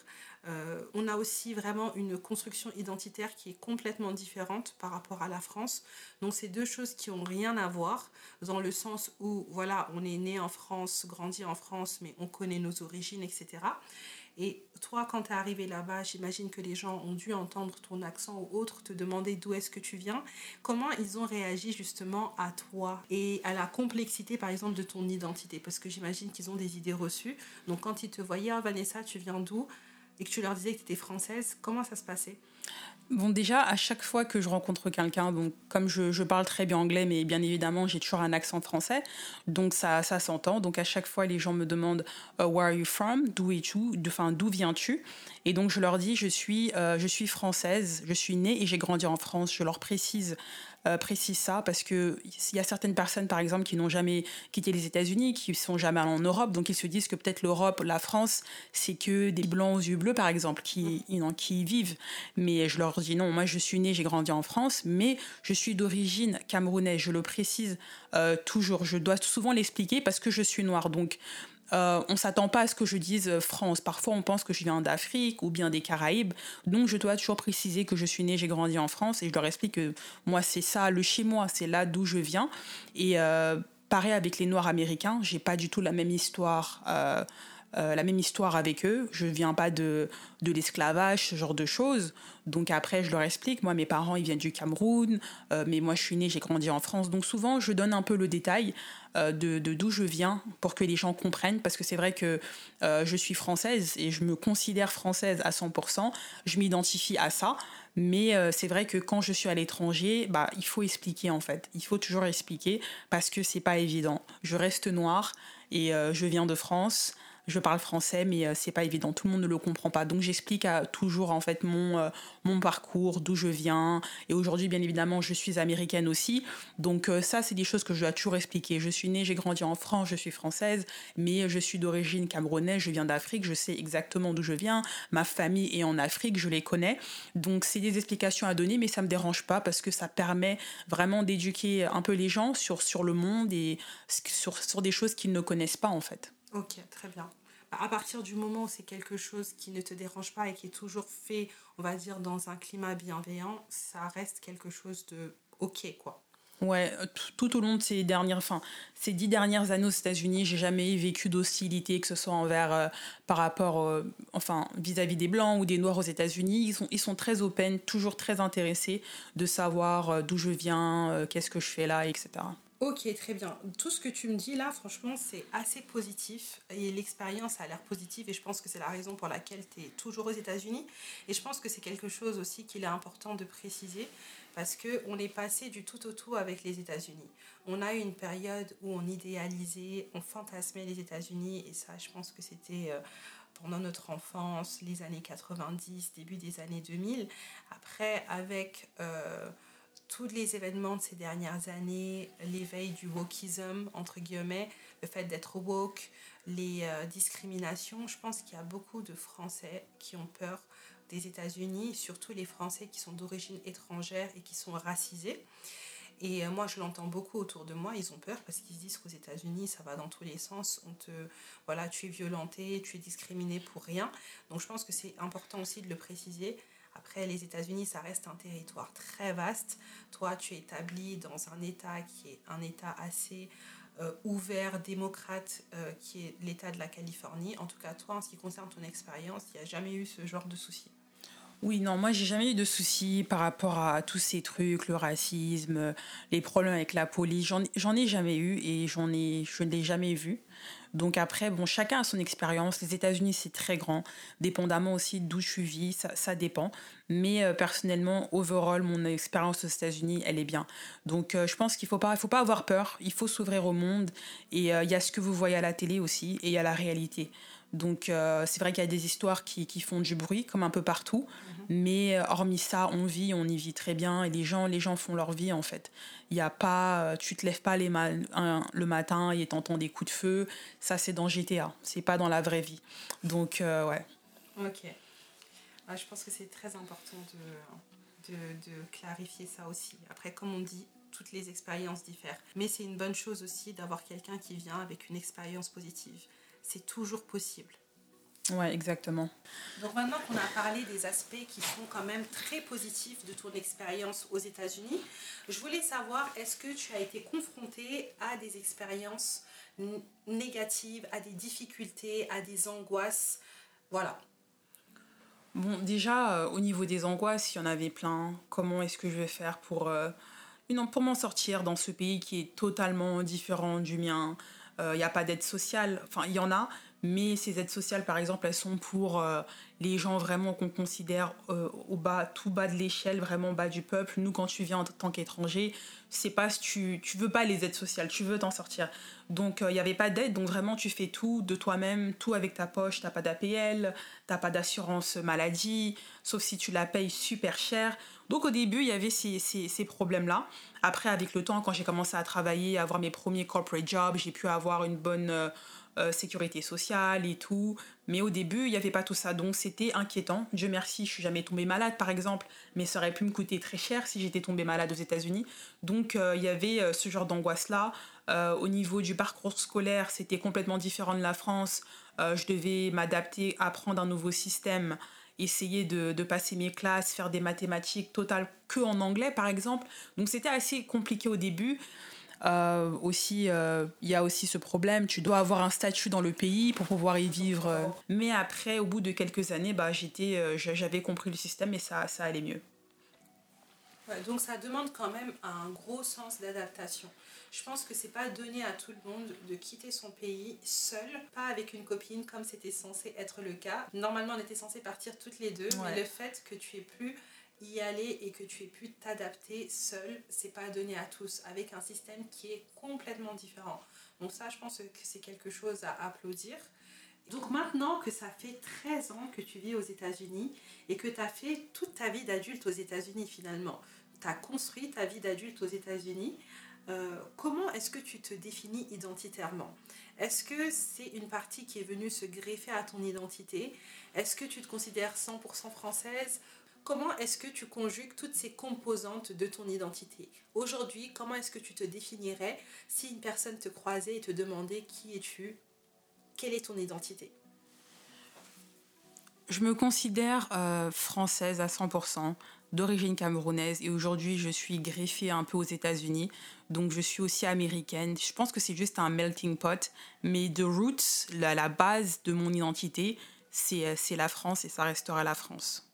euh, on a aussi vraiment une construction identitaire qui est complètement différente par rapport à la France. Donc c'est deux choses qui ont rien à voir dans le sens où voilà, on est né en France, grandi en France, mais on connaît nos origines, etc. Et toi, quand tu es arrivé là-bas, j'imagine que les gens ont dû entendre ton accent ou autre, te demander d'où est-ce que tu viens. Comment ils ont réagi justement à toi et à la complexité, par exemple, de ton identité? Parce que j'imagine qu'ils ont des idées reçues. Donc quand ils te voyaient, ah, Vanessa, tu viens d'où? Et que tu leur disais que tu étais française, comment ça se passait? Bon, déjà, à chaque fois que je rencontre quelqu'un, bon, comme je, parle très bien anglais, mais bien évidemment, j'ai toujours un accent français, donc ça, ça s'entend. Donc à chaque fois, les gens me demandent uh, Where are you from? D'où es-tu? Enfin, d'où viens-tu? Et donc je leur dis Je suis, euh, je suis française, je suis née et j'ai grandi en France. Je leur précise euh, précise ça parce que il y a certaines personnes, par exemple, qui n'ont jamais quitté les États-Unis, qui sont jamais allées en Europe, donc ils se disent que peut-être l'Europe, la France, c'est que des blancs aux yeux bleus, par exemple, qui, qui y vivent. Mais je leur dis non, moi je suis née, j'ai grandi en France, mais je suis d'origine camerounaise. Je le précise euh, toujours. Je dois souvent l'expliquer parce que je suis noire. Donc euh, on s'attend pas à ce que je dise euh, France. Parfois, on pense que je viens d'Afrique ou bien des Caraïbes. Donc, je dois toujours préciser que je suis née, j'ai grandi en France et je leur explique que moi, c'est ça, le chez moi, c'est là d'où je viens. Et euh, pareil avec les Noirs américains, j'ai pas du tout la même histoire. La même histoire avec eux. Je viens pas de, de l'esclavage, ce genre de choses. Donc après, je leur explique, moi, mes parents, ils viennent du Cameroun, mais moi, je suis née, j'ai grandi en France. Donc souvent, je donne un peu le détail euh, de d'où je viens pour que les gens comprennent parce que c'est vrai que euh, je suis française et je me considère française à 100%, je m'identifie à ça, mais euh, c'est vrai que quand je suis à l'étranger, bah, il faut expliquer en fait, il faut toujours expliquer parce que c'est pas évident. Je reste noire et je viens de France je parle français, mais euh, c'est pas évident. Tout le monde ne le comprend pas. Donc j'explique toujours en fait mon, euh, mon parcours, d'où je viens. Et aujourd'hui, bien évidemment, je suis américaine aussi. Donc euh, ça, c'est des choses que je dois toujours expliquer. Je suis née, j'ai grandi en France, je suis française, mais je suis d'origine camerounaise, je viens d'Afrique, je sais exactement d'où je viens. Ma famille est en Afrique, je les connais. Donc c'est des explications à donner, mais ça me dérange pas parce que ça permet vraiment d'éduquer un peu les gens sur, sur le monde et sur, sur des choses qu'ils ne connaissent pas en fait. Ok, très bien à partir du moment où c'est quelque chose qui ne te dérange pas et qui est toujours fait, on va dire, dans un climat bienveillant, ça reste quelque chose de OK, quoi. Ouais, tout au long de ces dernières, enfin, ces dix dernières années aux États-Unis, j'ai jamais vécu d'hostilité, que ce soit envers, euh, par rapport, euh, enfin, vis-à-vis des blancs ou des noirs aux États-Unis. Ils sont, ils sont très open, toujours très intéressés de savoir euh, d'où je viens, qu'est-ce que je fais là, etc. Ok, très bien. Tout ce que tu me dis là, franchement, c'est assez positif et l'expérience a l'air positive et je pense que c'est la raison pour laquelle tu es toujours aux États-Unis. Et je pense que c'est quelque chose aussi qu'il est important de préciser parce qu'on est passé du tout au tout avec les États-Unis. On a eu une période où on idéalisait, on fantasmait les États-Unis et ça, je pense que c'était euh, pendant notre enfance, les années 90, début des années 2000. Après, avec... Euh, tous les événements de ces dernières années, l'éveil du wokism, entre guillemets, le fait d'être woke, les euh, discriminations, je pense qu'il y a beaucoup de Français qui ont peur des États-Unis, surtout les Français qui sont d'origine étrangère et qui sont racisés. Et euh, moi, je l'entends beaucoup autour de moi, ils ont peur parce qu'ils se disent qu'aux États-Unis, ça va dans tous les sens. On te, voilà, tu es violenté, tu es discriminé pour rien. Donc, je pense que c'est important aussi de le préciser. Après, les États-Unis, ça reste un territoire très vaste. Toi, tu es établi dans un État qui est un État assez euh, ouvert, démocrate, euh, qui est l'État de la Californie. En tout cas, toi, en ce qui concerne ton expérience, il n'y a jamais eu ce genre de souci. Oui, non, moi j'ai jamais eu de soucis par rapport à tous ces trucs, le racisme, les problèmes avec la police. J'en ai jamais eu et j'en ai, je ne l'ai jamais vu. Donc après, bon, chacun a son expérience. Les États-Unis, c'est très grand, dépendamment aussi d'où je vis, ça, ça dépend. Mais euh, personnellement, overall, mon expérience aux États-Unis, elle est bien. Donc euh, je pense qu'il ne faut pas, faut pas avoir peur, il faut s'ouvrir au monde. Et euh, il y a ce que vous voyez à la télé aussi, et il y a la réalité. Donc euh, c'est vrai qu'il y a des histoires qui, qui, font du bruit, comme un peu partout. Mhm. Mais euh, hormis ça, on vit, on y vit très bien. Et les gens, les gens font leur vie en fait. Il y a pas, euh, tu te lèves pas les le matin et t'entends des coups de feu. Ça c'est dans GTA, c'est pas dans la vraie vie. Donc ouais. Ok. Ah, je pense que c'est très important de, de, de clarifier ça aussi. Après, comme on dit, toutes les expériences diffèrent. Mais c'est une bonne chose aussi d'avoir quelqu'un qui vient avec une expérience positive c'est toujours possible. Ouais, exactement. Donc maintenant qu'on a parlé des aspects qui sont quand même très positifs de ton expérience aux États-Unis, je voulais savoir est-ce que tu as été confronté à des expériences négatives, à des difficultés, à des angoisses? Voilà. Bon, déjà, euh, au niveau des angoisses, il y en avait plein. Comment est-ce que je vais faire pour, euh, pour m'en sortir dans ce pays qui est totalement différent du mien? Il n'y a pas d'aide sociale. Enfin, il y en a, mais ces aides sociales, par exemple, elles sont pour euh, les gens vraiment qu'on considère euh, au bas, tout bas de l'échelle, vraiment bas du peuple. Nous, quand tu viens en tant qu'étranger, c'est pas tu, tu veux pas les aides sociales, tu veux t'en sortir. Donc, euh, il n'y avait pas d'aide, donc vraiment, tu fais tout de toi-même, tout avec ta poche. T'as pas d'APL, t'as pas d'assurance maladie, sauf si tu la payes super cher. Donc, au début, il y avait ces, problèmes-là. Après, avec le temps, quand j'ai commencé à travailler, à avoir mes premiers corporate jobs, j'ai pu avoir une bonne euh, sécurité sociale et tout. Mais au début, il n'y avait pas tout ça. Donc c'était inquiétant. Dieu merci, je suis jamais tombée malade, par exemple. Mais ça aurait pu me coûter très cher si j'étais tombée malade aux États-Unis. Donc euh, il y avait euh, ce genre d'angoisse-là. au niveau du parcours scolaire, c'était complètement différent de la France. je devais m'adapter, apprendre un nouveau système essayer de, passer mes classes, faire des mathématiques totales que en anglais par exemple. Donc c'était assez compliqué au début. Euh, aussi, euh, il y a aussi ce problème, tu dois avoir un statut dans le pays pour pouvoir y vivre. Mais après, au bout de quelques années, bah, j'étais, euh, j'avais compris le système et ça, ça allait mieux. Donc ça demande quand même un gros sens d'adaptation. Je pense que c'est pas donné à tout le monde de quitter son pays seul, pas avec une copine comme c'était censé être le cas. Normalement, on était censé partir toutes les deux, mais le fait que tu aies plus y aller et que tu aies pu t'adapter seul, c'est pas donné à tous, avec un système qui est complètement différent. Donc ça, je pense que c'est quelque chose à applaudir. Donc maintenant que ça fait 13 ans que tu vis aux États-Unis et que tu as fait toute ta vie d'adulte aux États-Unis finalement, tu as construit ta vie d'adulte aux États-Unis, euh, comment est-ce que tu te définis identitairement? Est-ce que c'est une partie qui est venue se greffer à ton identité? Est-ce que tu te considères 100% française? Comment est-ce que tu conjugues toutes ces composantes de ton identité? Aujourd'hui, comment est-ce que tu te définirais si une personne te croisait et te demandait qui es-tu? Quelle est ton identité? Je me considère euh, française à 100%, d'origine camerounaise et aujourd'hui je suis greffée un peu aux États-Unis, donc je suis aussi américaine. Je pense que c'est juste un melting pot, mais de roots, la, la base de mon identité, c'est la France et ça restera la France.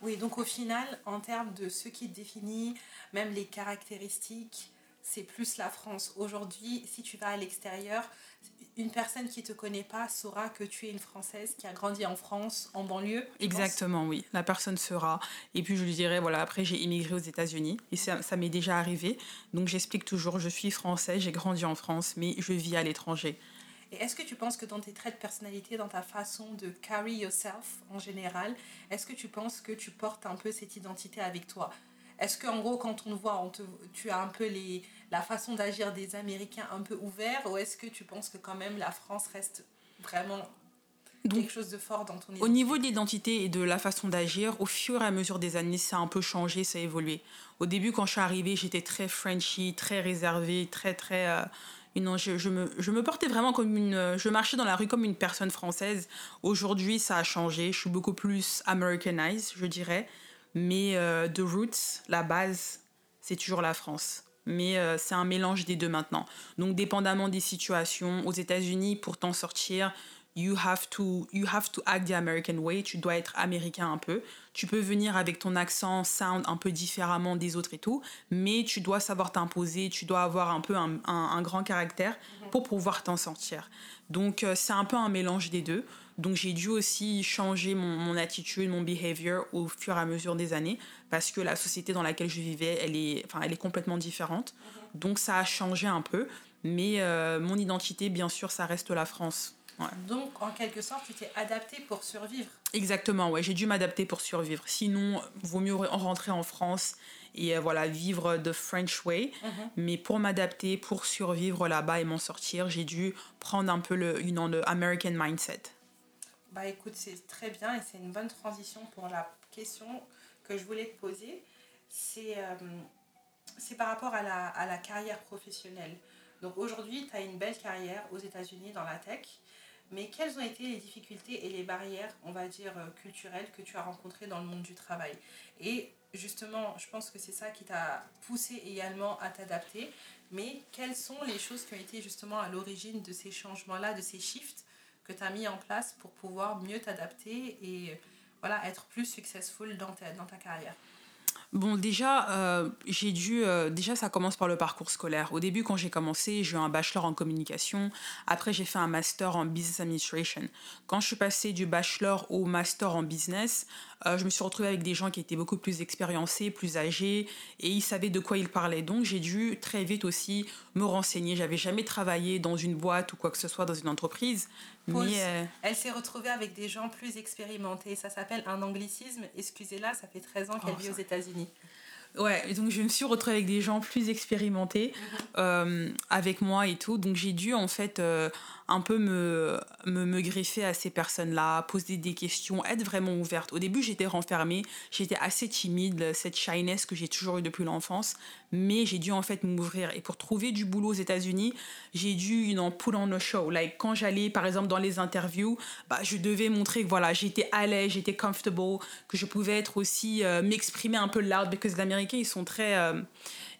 Oui, donc au final, en termes de ce qui te définit, même les caractéristiques, c'est plus la France. Aujourd'hui, si tu vas à l'extérieur, une personne qui ne te connaît pas saura que tu es une Française qui a grandi en France, en banlieue. Exactement, oui. La personne sera. Et puis je lui dirai, voilà, après j'ai immigré aux États-Unis et ça, ça m'est déjà arrivé. Donc j'explique toujours, je suis française, j'ai grandi en France, mais je vis à l'étranger. Et est-ce que tu penses que dans tes traits de personnalité, dans ta façon de carry yourself en général, est-ce que tu penses que tu portes un peu cette identité avec toi? Est-ce qu'en gros, quand on te voit, on te, tu as un peu les, la façon d'agir des Américains un peu ouvert ou est-ce que tu penses que quand même la France reste vraiment quelque chose de fort dans ton identité Au niveau de l'identité et de la façon d'agir, au fur et à mesure des années, ça a un peu changé, ça a évolué. Au début, quand je suis arrivée, j'étais très Frenchy, très réservée, très, très... Euh, non, je, je, me, je me portais vraiment comme une. Je marchais dans la rue comme une personne française. Aujourd'hui, ça a changé. Je suis beaucoup plus Americanized, je dirais. Mais euh, The Roots, la base, c'est toujours la France. Mais euh, c'est un mélange des deux maintenant. Donc, dépendamment des situations, aux États-Unis, pour t'en sortir, you have to you have to act the American way. Tu dois être américain un peu. Tu peux venir avec ton accent sound un peu différemment des autres et tout, mais tu dois savoir t'imposer. Tu dois avoir un peu un, grand caractère pour pouvoir t'en sortir. Donc euh, c'est un peu un mélange des deux. Donc j'ai dû aussi changer mon, mon, attitude, mon behavior au fur et à mesure des années parce que la société dans laquelle je vivais, elle est, enfin, elle est complètement différente. Donc ça a changé un peu. Mais euh, mon identité, bien sûr, ça reste la France. Donc, en quelque sorte, tu t'es adapté pour survivre. Exactement, ouais, j'ai dû m'adapter pour survivre. Sinon, vaut mieux rentrer en France et euh, voilà, vivre the French way. Mhm. Mais pour m'adapter, pour survivre là-bas et m'en sortir, j'ai dû prendre un peu le, you know, American mindset. Bah écoute, c'est très bien et c'est une bonne transition pour la question que je voulais te poser. C'est euh, par rapport à la, à la carrière professionnelle. Donc aujourd'hui, tu as une belle carrière aux États-Unis dans la tech. Mais quelles ont été les difficultés et les barrières, on va dire, euh, culturelles que tu as rencontrées dans le monde du travail? Et justement, je pense que c'est ça qui t'a poussé également à t'adapter. Mais quelles sont les choses qui ont été justement à l'origine de ces changements-là, de ces shifts que tu as mis en place pour pouvoir mieux t'adapter et voilà, être plus successful dans ta, dans ta carrière? Bon, déjà, euh, j'ai dû. Euh, déjà, ça commence par le parcours scolaire. Au début, quand j'ai commencé, j'ai eu un bachelor en communication. Après, j'ai fait un master en business administration. Quand je suis passée du bachelor au master en business, je me suis retrouvée avec des gens qui étaient beaucoup plus expériencés, plus âgés, et ils savaient de quoi ils parlaient. Donc, j'ai dû très vite aussi me renseigner. J'avais jamais travaillé dans une boîte ou quoi que ce soit dans une entreprise. Mais, Elle s'est retrouvée avec des gens plus expérimentés. Ça s'appelle un anglicisme. Excusez-la, ça fait 13 ans qu'elle oh, vit aux États-Unis. Ouais, donc je me suis retrouvée avec des gens plus expérimentés mhm. euh, avec moi et tout. Donc j'ai dû en fait euh, un peu me, me, me greffer à ces personnes-là, poser des questions, être vraiment ouverte. Au début, j'étais renfermée, j'étais assez timide, cette shyness que j'ai toujours eu depuis l'enfance, mais j'ai dû en fait m'ouvrir. Et pour trouver du boulot aux États-Unis, j'ai dû une know, put on a show. Like, quand j'allais, par exemple, dans les interviews, bah, je devais montrer que voilà, j'étais à l'aise, j'étais comfortable, que je pouvais être aussi, euh, m'exprimer un peu loud, parce que les Américains, ils sont très... Euh,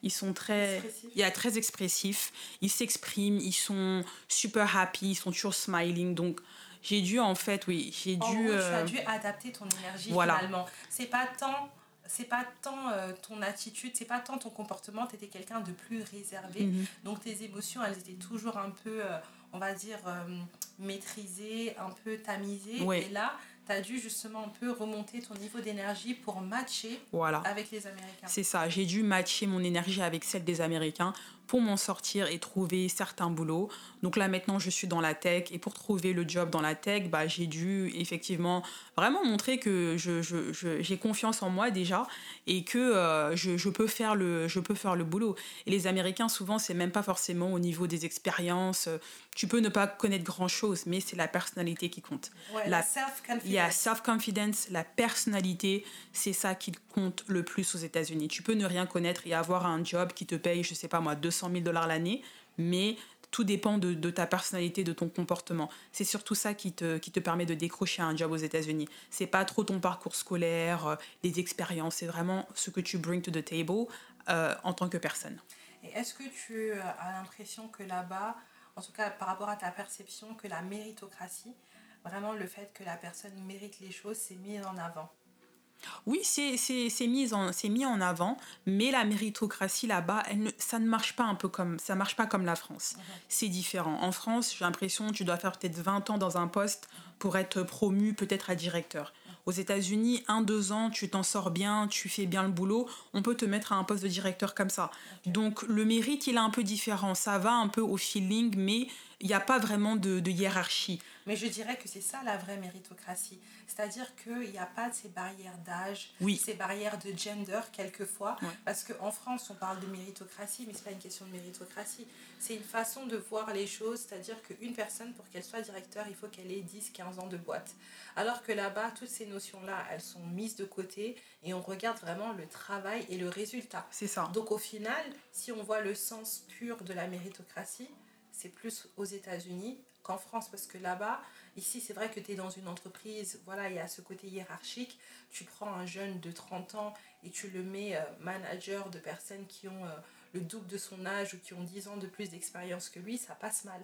ils sont très, il y a très expressifs. Ils s'expriment, ils sont super happy, ils sont toujours smiling. Donc, j'ai dû en fait, oui, j'ai dû. tu as euh, dû adapter ton énergie voilà. finalement. C'est pas tant c'est pas tant euh, ton attitude, c'est pas tant ton comportement, tu étais quelqu'un de plus réservé. Mhm. Donc tes émotions, elles étaient toujours un peu, euh, on va dire, maîtrisées, un peu tamisées. Et là, tu as dû justement un peu remonter ton niveau d'énergie pour matcher avec les Américains. C'est ça, j'ai dû matcher mon énergie avec celle des Américains pour m'en sortir et trouver certains boulots. Donc là maintenant je suis dans la tech et pour trouver le job dans la tech, bah, j'ai dû effectivement vraiment montrer que j'ai je, je, confiance en moi déjà et que euh, je, je, peux faire le, je peux faire le boulot. Et les Américains souvent c'est même pas forcément au niveau des expériences. Tu peux ne pas connaître grand chose, mais c'est la personnalité qui compte. la self-confidence. Self-confidence, la personnalité, c'est ça qui compte le plus aux États-Unis. Tu peux ne rien connaître et avoir un job qui te paye, je sais pas moi, 200 100 000 dollars l'année, mais tout dépend de, ta personnalité, de ton comportement. C'est surtout ça qui te, qui te permet de décrocher un job aux États-Unis. C'est pas trop ton parcours scolaire, euh, les expériences, c'est vraiment ce que tu bring to the table euh, en tant que personne. Et est-ce que tu as l'impression que là-bas, en tout cas par rapport à ta perception, que la méritocratie, vraiment le fait que la personne mérite les choses, c'est mis en avant? Oui, c'est mis, en, mis en avant, mais la méritocratie là-bas, ça ne marche pas un peu comme ça marche pas comme la France. C'est différent. En France, j'ai l'impression tu dois faire peut-être 20 ans dans un poste pour être promu peut-être à directeur. Aux États-Unis, un, deux ans, tu t'en sors bien, tu fais bien le boulot, on peut te mettre à un poste de directeur comme ça. Donc le mérite, il est un peu différent. Ça va un peu au feeling, mais il n'y a pas vraiment de, de hiérarchie. Mais je dirais que c'est ça la vraie méritocratie. C'est-à-dire qu'il n'y a pas de ces barrières d'âge, ces barrières de gender quelquefois. Parce qu'en France, on parle de méritocratie, mais ce n'est pas une question de méritocratie. C'est une façon de voir les choses. C'est-à-dire qu'une personne, pour qu'elle soit directeur, il faut qu'elle ait 10, 15 ans de boîte. Alors que là-bas, toutes ces notions-là, elles sont mises de côté et on regarde vraiment le travail et le résultat. C'est ça. Donc au final, si on voit le sens pur de la méritocratie, c'est plus aux États-Unis qu'en France, parce que là-bas, ici, c'est vrai que tu es dans une entreprise, voilà, il y a ce côté hiérarchique. Tu prends un jeune de 30 ans et tu le mets euh, manager de personnes qui ont euh, le double de son âge ou qui ont 10 ans de plus d'expérience que lui, ça passe mal.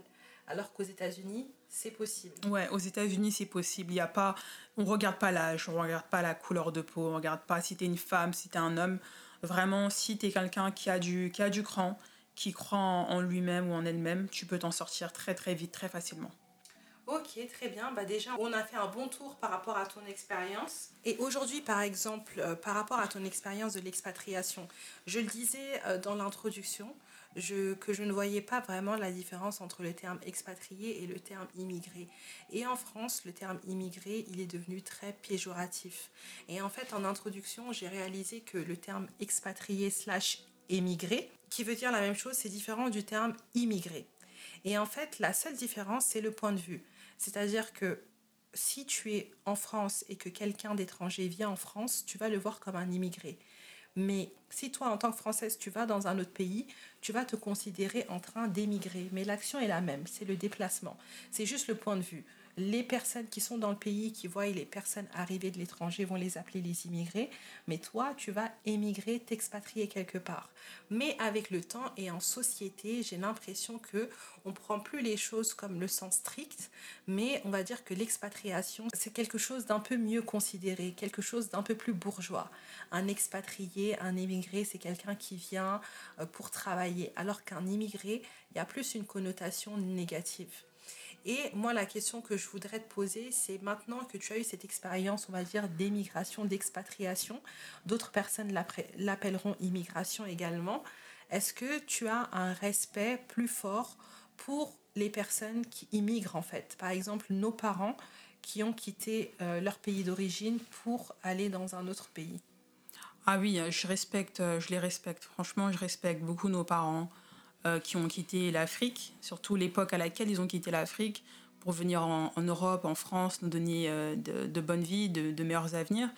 Alors qu'aux États-Unis, c'est possible. Ouais, aux États-Unis, c'est possible. Il y a pas, on regarde pas l'âge, on regarde pas la couleur de peau, on regarde pas si tu es une femme, si tu es un homme. Vraiment, si tu es quelqu'un qui a du, qui a du cran, qui croit en lui-même ou en elle-même, tu peux t'en sortir très très vite, très facilement. Ok, très bien. Bah déjà, on a fait un bon tour par rapport à ton expérience. Et aujourd'hui, par exemple, euh, par rapport à ton expérience de l'expatriation, je le disais euh, dans l'introduction, que je ne voyais pas vraiment la différence entre le terme expatrié et le terme immigré. Et en France, le terme immigré, il est devenu très péjoratif. Et en fait, en introduction, j'ai réalisé que le terme expatrié slash émigré, qui veut dire la même chose, c'est différent du terme immigré. Et en fait, la seule différence, c'est le point de vue. C'est-à-dire que si tu es en France et que quelqu'un d'étranger vient en France, tu vas le voir comme un immigré. Mais si toi, en tant que Française, tu vas dans un autre pays, tu vas te considérer en train d'émigrer. Mais l'action est la même, c'est le déplacement. C'est juste le point de vue. Les personnes qui sont dans le pays, qui voient les personnes arriver de l'étranger, vont les appeler les immigrés. Mais toi, tu vas émigrer, t'expatrier quelque part. Mais avec le temps et en société, j'ai l'impression que on prend plus les choses comme le sens strict, mais on va dire que l'expatriation, c'est quelque chose d'un peu mieux considéré, quelque chose d'un peu plus bourgeois. Un expatrié, un immigré, c'est quelqu'un qui vient euh, pour travailler, alors qu'un immigré, il y a plus une connotation négative. Et moi, la question que je voudrais te poser, c'est maintenant que tu as eu cette expérience, on va dire, d'émigration, d'expatriation, d'autres personnes l'appelleront immigration également, est-ce que tu as un respect plus fort pour les personnes qui immigrent en fait? Par exemple, nos parents qui ont quitté euh, leur pays d'origine pour aller dans un autre pays. Ah oui, je respecte, je les respecte. Franchement, je respecte beaucoup nos parents. Euh, qui ont quitté l'Afrique, surtout l'époque à laquelle ils ont quitté l'Afrique pour venir en, Europe, en France, nous donner euh, de, bonnes vies, de, meilleurs avenirs.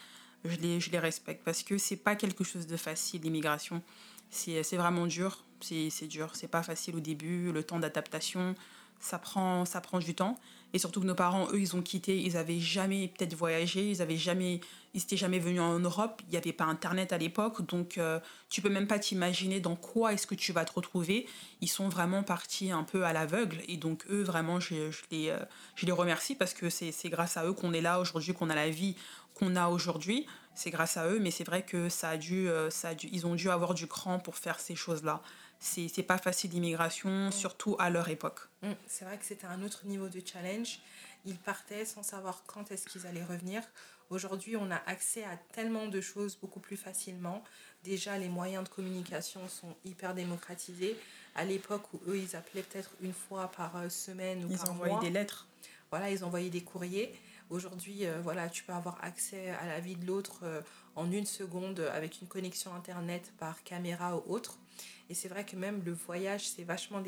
Je les, je les respecte parce que c'est pas quelque chose de facile, l'immigration. C'est vraiment dur, c'est dur, c'est pas facile au début, le temps d'adaptation, ça prend, ça prend du temps. Et surtout que nos parents, eux, ils ont quitté, ils avaient jamais peut-être voyagé, ils avaient jamais, ils étaient jamais venus en Europe, il n'y avait pas Internet à l'époque, donc euh, tu peux même pas t'imaginer dans quoi est-ce que tu vas te retrouver. Ils sont vraiment partis un peu à l'aveugle, et donc eux, vraiment, je, les, euh, je les remercie parce que c'est grâce à eux qu'on est là aujourd'hui, qu'on a la vie qu'on a aujourd'hui. C'est grâce à eux, mais c'est vrai que ça a dû, euh, ça a dû, ils ont dû avoir du cran pour faire ces choses-là c'est pas facile d'immigration, mm. surtout à leur époque. Mm. C'est vrai que c'était un autre niveau de challenge. Ils partaient sans savoir quand est-ce qu'ils allaient revenir. Aujourd'hui, on a accès à tellement de choses beaucoup plus facilement. Déjà, les moyens de communication sont hyper démocratisés. À l'époque où eux, ils appelaient peut-être une fois par euh, semaine ou ils par mois. Ils envoyaient des lettres. Voilà, ils envoyaient des courriers. Aujourd'hui, euh, voilà, tu peux avoir accès à la vie de l'autre euh, en une seconde avec une connexion Internet par caméra ou autre. Et c'est vrai que même le voyage s'est vachement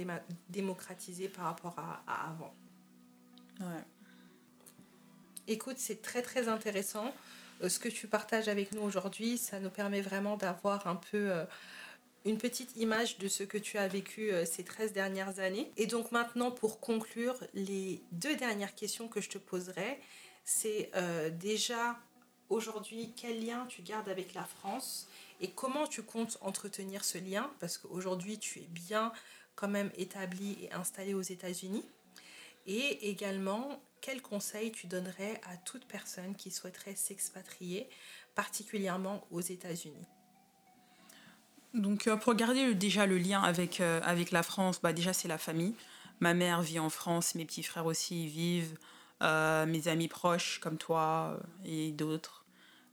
démocratisé par rapport à, avant. Ouais. Écoute, c'est très très intéressant. Euh, ce que tu partages avec nous aujourd'hui, ça nous permet vraiment d'avoir un peu euh, une petite image de ce que tu as vécu euh, ces 13 dernières années. Et donc maintenant, pour conclure, les deux dernières questions que je te poserai, c'est déjà aujourd'hui, quel lien tu gardes avec la France? Et comment tu comptes entretenir ce lien? Parce qu'aujourd'hui, tu es bien quand même établi et installé aux États-Unis. Et également, quels conseils tu donnerais à toute personne qui souhaiterait s'expatrier, particulièrement aux États-Unis? Donc euh, pour garder déjà le lien avec, euh, avec la France, bah déjà c'est la famille. Ma mère vit en France, mes petits frères aussi y vivent, euh, mes amis proches comme toi et d'autres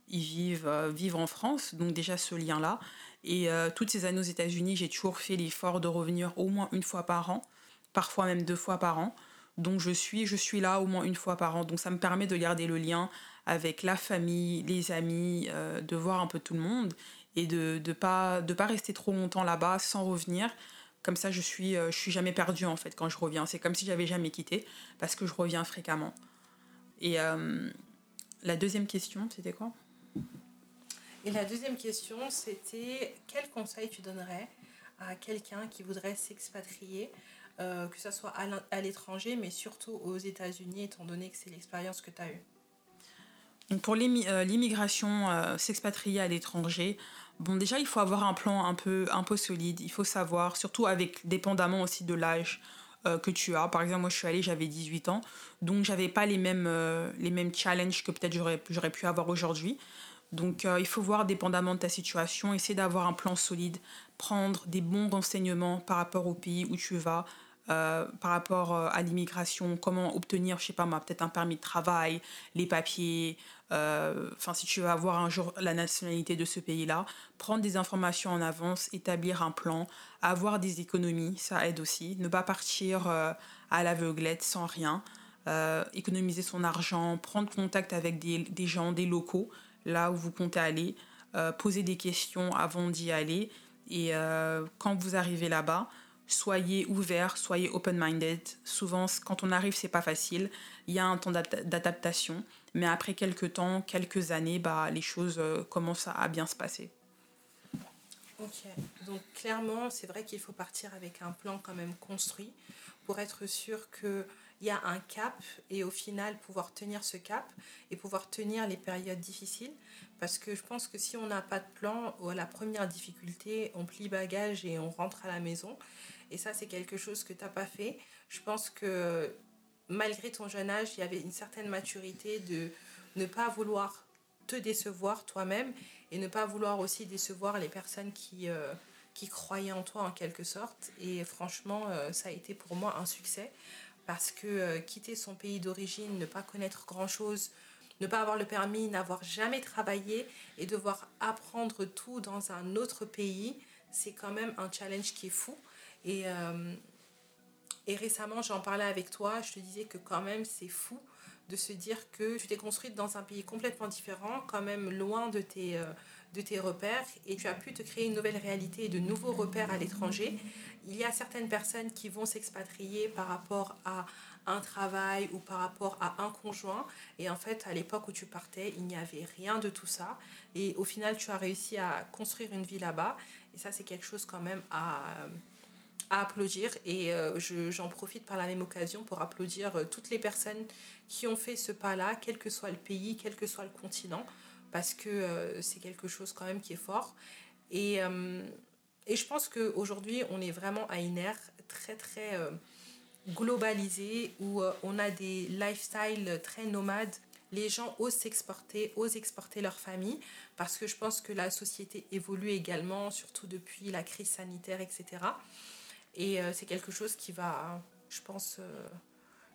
ils vivent, euh, vivent en France, donc déjà ce lien-là. Et euh, toutes ces années aux États-Unis, j'ai toujours fait l'effort de revenir au moins une fois par an, parfois même deux fois par an. Donc je suis, je suis là au moins une fois par an. Donc ça me permet de garder le lien avec la famille, les amis, euh, de voir un peu tout le monde et de ne pas, de pas rester trop longtemps là-bas sans revenir. Comme ça, je suis, je suis jamais perdue en fait quand je reviens. C'est comme si j'avais jamais quitté parce que je reviens fréquemment. Et la deuxième question, c'était quoi? Et la deuxième question, c'était quel conseil tu donnerais à quelqu'un qui voudrait s'expatrier, euh, que ce soit à l'étranger, mais surtout aux États-Unis, étant donné que c'est l'expérience que tu as eue? Donc pour euh, l'immigration, euh, s'expatrier à l'étranger, bon déjà il faut avoir un plan un peu, un peu solide, il faut savoir, surtout avec dépendamment aussi de l'âge que tu as. Par exemple, moi je suis allée, j'avais 18 ans, donc j'avais pas les mêmes, les mêmes challenges que peut-être j'aurais pu avoir aujourd'hui. Donc euh, il faut voir dépendamment de ta situation, essayer d'avoir un plan solide, prendre des bons renseignements par rapport au pays où tu vas, euh, par rapport euh, à l'immigration, comment obtenir, je sais pas moi, peut-être un permis de travail, les papiers, enfin si tu veux avoir un jour la nationalité de ce pays-là, prendre des informations en avance, établir un plan, avoir des économies, ça aide aussi, ne pas partir à l'aveuglette sans rien, économiser son argent, prendre contact avec des gens, des locaux, là où vous comptez aller, euh, poser des questions avant d'y aller. Et euh, quand vous arrivez là-bas, soyez ouvert, soyez open-minded. Souvent, quand on arrive, c'est pas facile. Il y a un temps d'adaptation, mais après quelques temps, quelques années, bah, les choses euh, commencent à bien se passer. Ok, donc clairement, c'est vrai qu'il faut partir avec un plan quand même construit pour être sûr qu'il il y a un cap et au final pouvoir tenir ce cap et pouvoir tenir les périodes difficiles. Parce que je pense que si on n'a pas de plan, à la première difficulté, on plie bagage et on rentre à la maison. Et ça, c'est quelque chose que tu n'as pas fait. Je pense que malgré ton jeune âge, il y avait une certaine maturité de ne pas vouloir te décevoir toi-même et ne pas vouloir aussi décevoir les personnes qui, euh, qui croyaient en toi en quelque sorte. Et franchement, euh, ça a été pour moi un succès parce que euh, quitter son pays d'origine, ne pas connaître grand-chose, ne pas avoir le permis, n'avoir jamais travaillé et devoir apprendre tout dans un autre pays, c'est quand même un challenge qui est fou. Et, et récemment, j'en parlais avec toi, je te disais que quand même c'est fou de se dire que tu t'es construite dans un pays complètement différent, quand même loin de tes, euh, de tes repères, et tu as pu te créer une nouvelle réalité et de nouveaux repères à l'étranger. Il y a certaines personnes qui vont s'expatrier par rapport à un travail ou par rapport à un conjoint. Et en fait, à l'époque où tu partais, il n'y avait rien de tout ça. Et au final, tu as réussi à construire une vie là-bas. Et ça, c'est quelque chose quand même à applaudir et euh, j'en profite par la même occasion pour applaudir euh, toutes les personnes qui ont fait ce pas-là, quel que soit le pays, quel que soit le continent, parce que euh, c'est quelque chose quand même qui est fort. Et, et je pense qu'aujourd'hui, on est vraiment à une ère très, très globalisée où on a des lifestyles très nomades. Les gens osent s'exporter, osent exporter leur famille, parce que je pense que la société évolue également, surtout depuis la crise sanitaire, etc. Et euh, c'est quelque chose qui va, je pense, euh,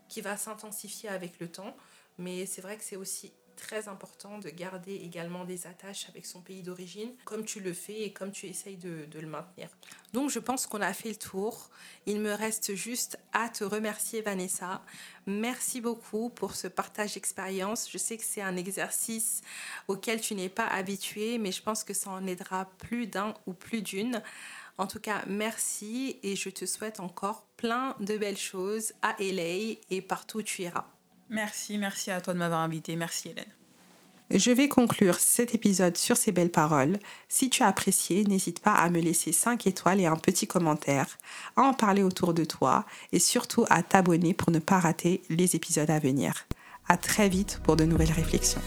qui va s'intensifier avec le temps. Mais c'est vrai que c'est aussi très important de garder également des attaches avec son pays d'origine, comme tu le fais et comme tu essayes de, de, le maintenir. Donc je pense qu'on a fait le tour. Il me reste juste à te remercier Vanessa. Merci beaucoup pour ce partage d'expérience. Je sais que c'est un exercice auquel tu n'es pas habitué, mais je pense que ça en aidera plus d'un ou plus d'une. En tout cas, merci et je te souhaite encore plein de belles choses à LA et partout où tu iras. Merci, merci à toi de m'avoir invité. Merci Hélène. Je vais conclure cet épisode sur ces belles paroles. Si tu as apprécié, n'hésite pas à me laisser 5 étoiles et un petit commentaire, à en parler autour de toi et surtout à t'abonner pour ne pas rater les épisodes à venir. À très vite pour de nouvelles réflexions.